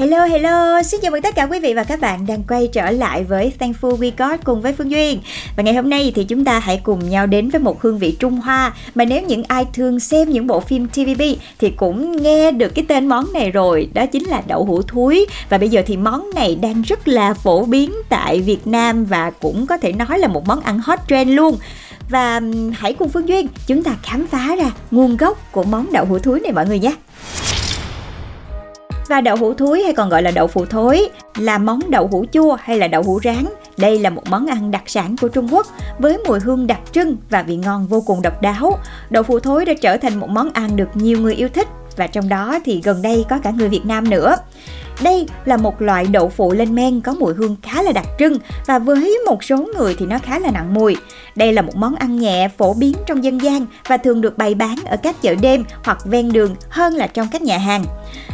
Hello hello, xin chào mừng tất cả quý vị và các bạn đang quay trở lại với Thankful We Got cùng với Phương Duyên. Và ngày hôm nay thì chúng ta hãy cùng nhau đến với một hương vị Trung Hoa. Mà nếu những ai thường xem những bộ phim TVB thì cũng nghe được cái tên món này rồi Đó chính là đậu hũ thúi. Và bây giờ thì món này đang rất là phổ biến tại Việt Nam Và cũng có thể nói là một món ăn hot trend luôn. Và hãy cùng Phương Duyên chúng ta khám phá ra nguồn gốc của món đậu hũ thúi này mọi người nhé. Và đậu hũ thúi hay còn gọi là đậu phụ thối, là món đậu hũ chua hay là đậu hũ rán. Đây là một món ăn đặc sản của Trung Quốc với mùi hương đặc trưng và vị ngon vô cùng độc đáo. Đậu phụ thối đã trở thành một món ăn được nhiều người yêu thích và trong đó thì gần đây có cả người Việt Nam nữa. Đây là một loại đậu phụ lên men có mùi hương khá là đặc trưng và với một số người thì nó khá là nặng mùi. Đây là một món ăn nhẹ, phổ biến trong dân gian và thường được bày bán ở các chợ đêm hoặc ven đường hơn là trong các nhà hàng.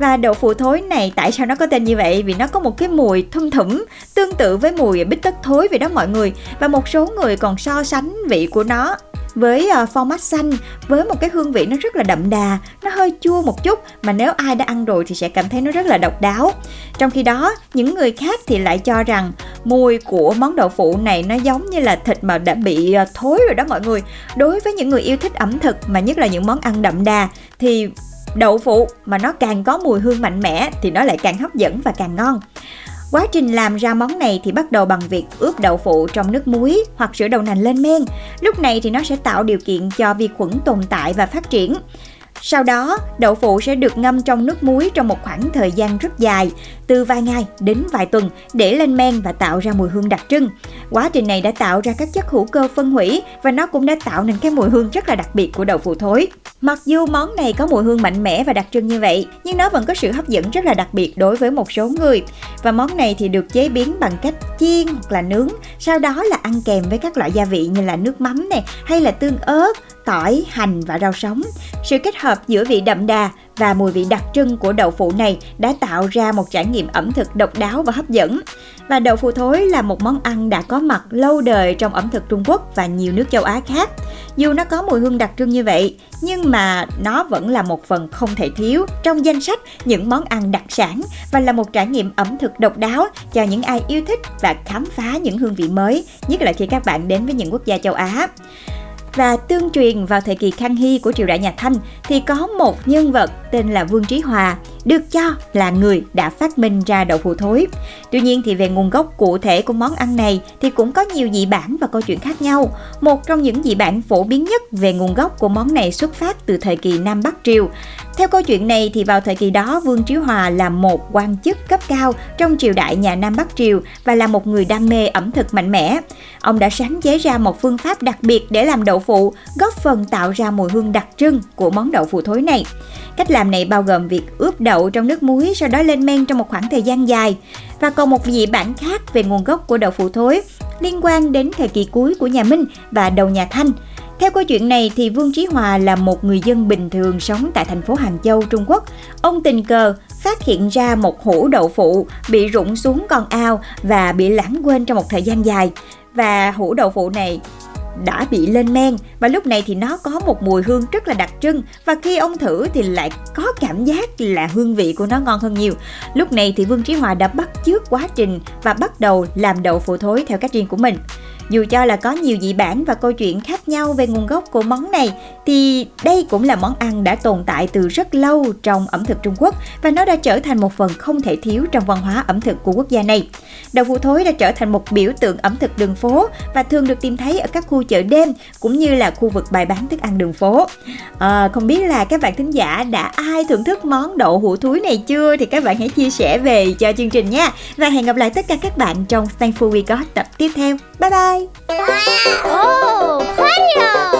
Và đậu phụ thối này, tại sao nó có tên như vậy? Vì nó có một cái mùi thum thủm tương tự với mùi bít tất thối vậy đó mọi người. Và một số người còn so sánh vị của nó với ờ, format xanh với một cái hương vị nó rất là đậm đà, nó hơi chua một chút mà nếu ai đã ăn rồi thì sẽ cảm thấy nó rất là độc đáo. Trong khi đó, những người khác thì lại cho rằng mùi của món đậu phụ này nó giống như là thịt mà đã bị ờ, thối rồi đó mọi người. Đối với những người yêu thích ẩm thực mà nhất là những món ăn đậm đà thì đậu phụ mà nó càng có mùi hương mạnh mẽ thì nó lại càng hấp dẫn và càng ngon. Quá trình làm ra món này thì bắt đầu bằng việc ướp đậu phụ trong nước muối hoặc sữa đậu nành lên men. Lúc này thì nó sẽ tạo điều kiện cho vi khuẩn tồn tại và phát triển. Sau đó, đậu phụ sẽ được ngâm trong nước muối trong một khoảng thời gian rất dài, từ vài ngày đến vài tuần để lên men và tạo ra mùi hương đặc trưng. Quá trình này đã tạo ra các chất hữu cơ phân hủy và nó cũng đã tạo nên cái mùi hương rất là đặc biệt của đậu phụ thối. Mặc dù món này có mùi hương mạnh mẽ và đặc trưng như vậy, nhưng nó vẫn có sự hấp dẫn rất là đặc biệt đối với một số người. Và món này thì được chế biến bằng cách chiên hoặc là nướng, sau đó là ăn kèm với các loại gia vị như là nước mắm này hay là tương ớt, tỏi, hành và rau sống. Sự kết hợp giữa vị đậm đà và mùi vị đặc trưng của đậu phụ này đã tạo ra một trải nghiệm ẩm thực độc đáo và hấp dẫn. Và đậu phụ thối là một món ăn đã có mặt lâu đời trong ẩm thực Trung Quốc và nhiều nước châu Á khác. Dù nó có mùi hương đặc trưng như vậy, nhưng mà nó vẫn là một phần không thể thiếu. Trong danh sách những món ăn đặc sản và là một trải nghiệm ẩm thực độc đáo cho những ai yêu thích và khám phá những hương vị mới, nhất là khi các bạn đến với những quốc gia châu Á. Và tương truyền vào thời kỳ Khang Hy của triều đại nhà Thanh thì có một nhân vật tên là Vương Trí Hòa được cho là người đã phát minh ra đậu phụ thối. Tuy nhiên thì về nguồn gốc cụ thể của món ăn này thì cũng có nhiều dị bản và câu chuyện khác nhau. Một trong những dị bản phổ biến nhất về nguồn gốc của món này xuất phát từ thời kỳ Nam Bắc Triều. Theo câu chuyện này thì vào thời kỳ đó Vương Trí Hòa là một quan chức cấp cao trong triều đại nhà Nam Bắc Triều và là một người đam mê ẩm thực mạnh mẽ. Ông đã sáng chế ra một phương pháp đặc biệt để làm đậu phụ, góp phần tạo ra mùi hương đặc trưng của món đậu phụ thối này. Cách làm này bao gồm việc ướp đậu trong nước muối sau đó lên men trong một khoảng thời gian dài. Và còn một dị bản khác về nguồn gốc của đậu phụ thối liên quan đến thời kỳ cuối của nhà Minh và đầu nhà Thanh. Theo câu chuyện này thì Vương Trí Hòa là một người dân bình thường sống tại thành phố Hàng Châu, Trung Quốc. Ông tình cờ phát hiện ra một hũ đậu phụ bị rụng xuống con ao và bị lãng quên trong một thời gian dài. Và hũ đậu phụ này đã bị lên men và lúc này thì nó có một mùi hương rất là đặc trưng và khi ông thử thì lại có cảm giác là hương vị của nó ngon hơn nhiều. Lúc này thì Vương Trí Hòa đã bắt chước quá trình và bắt đầu làm đậu phụ thối theo cách riêng của mình. Dù cho là có nhiều dị bản và câu chuyện khác nhau về nguồn gốc của món này thì đây cũng là món ăn đã tồn tại từ rất lâu trong ẩm thực Trung Quốc và nó đã trở thành một phần không thể thiếu trong văn hóa ẩm thực của quốc gia này. Đậu phụ thối đã trở thành một biểu tượng ẩm thực đường phố và thường được tìm thấy ở các khu chợ đêm cũng như là khu vực bày bán thức ăn đường phố. À, không biết là các bạn thính giả đã ai thưởng thức món đậu hũ thúi này chưa thì các bạn hãy chia sẻ về cho chương trình nha. Và hẹn gặp lại tất cả các bạn trong Thankful We Got tập tiếp theo. Bye bye! Bye. Oh, Play-Doh.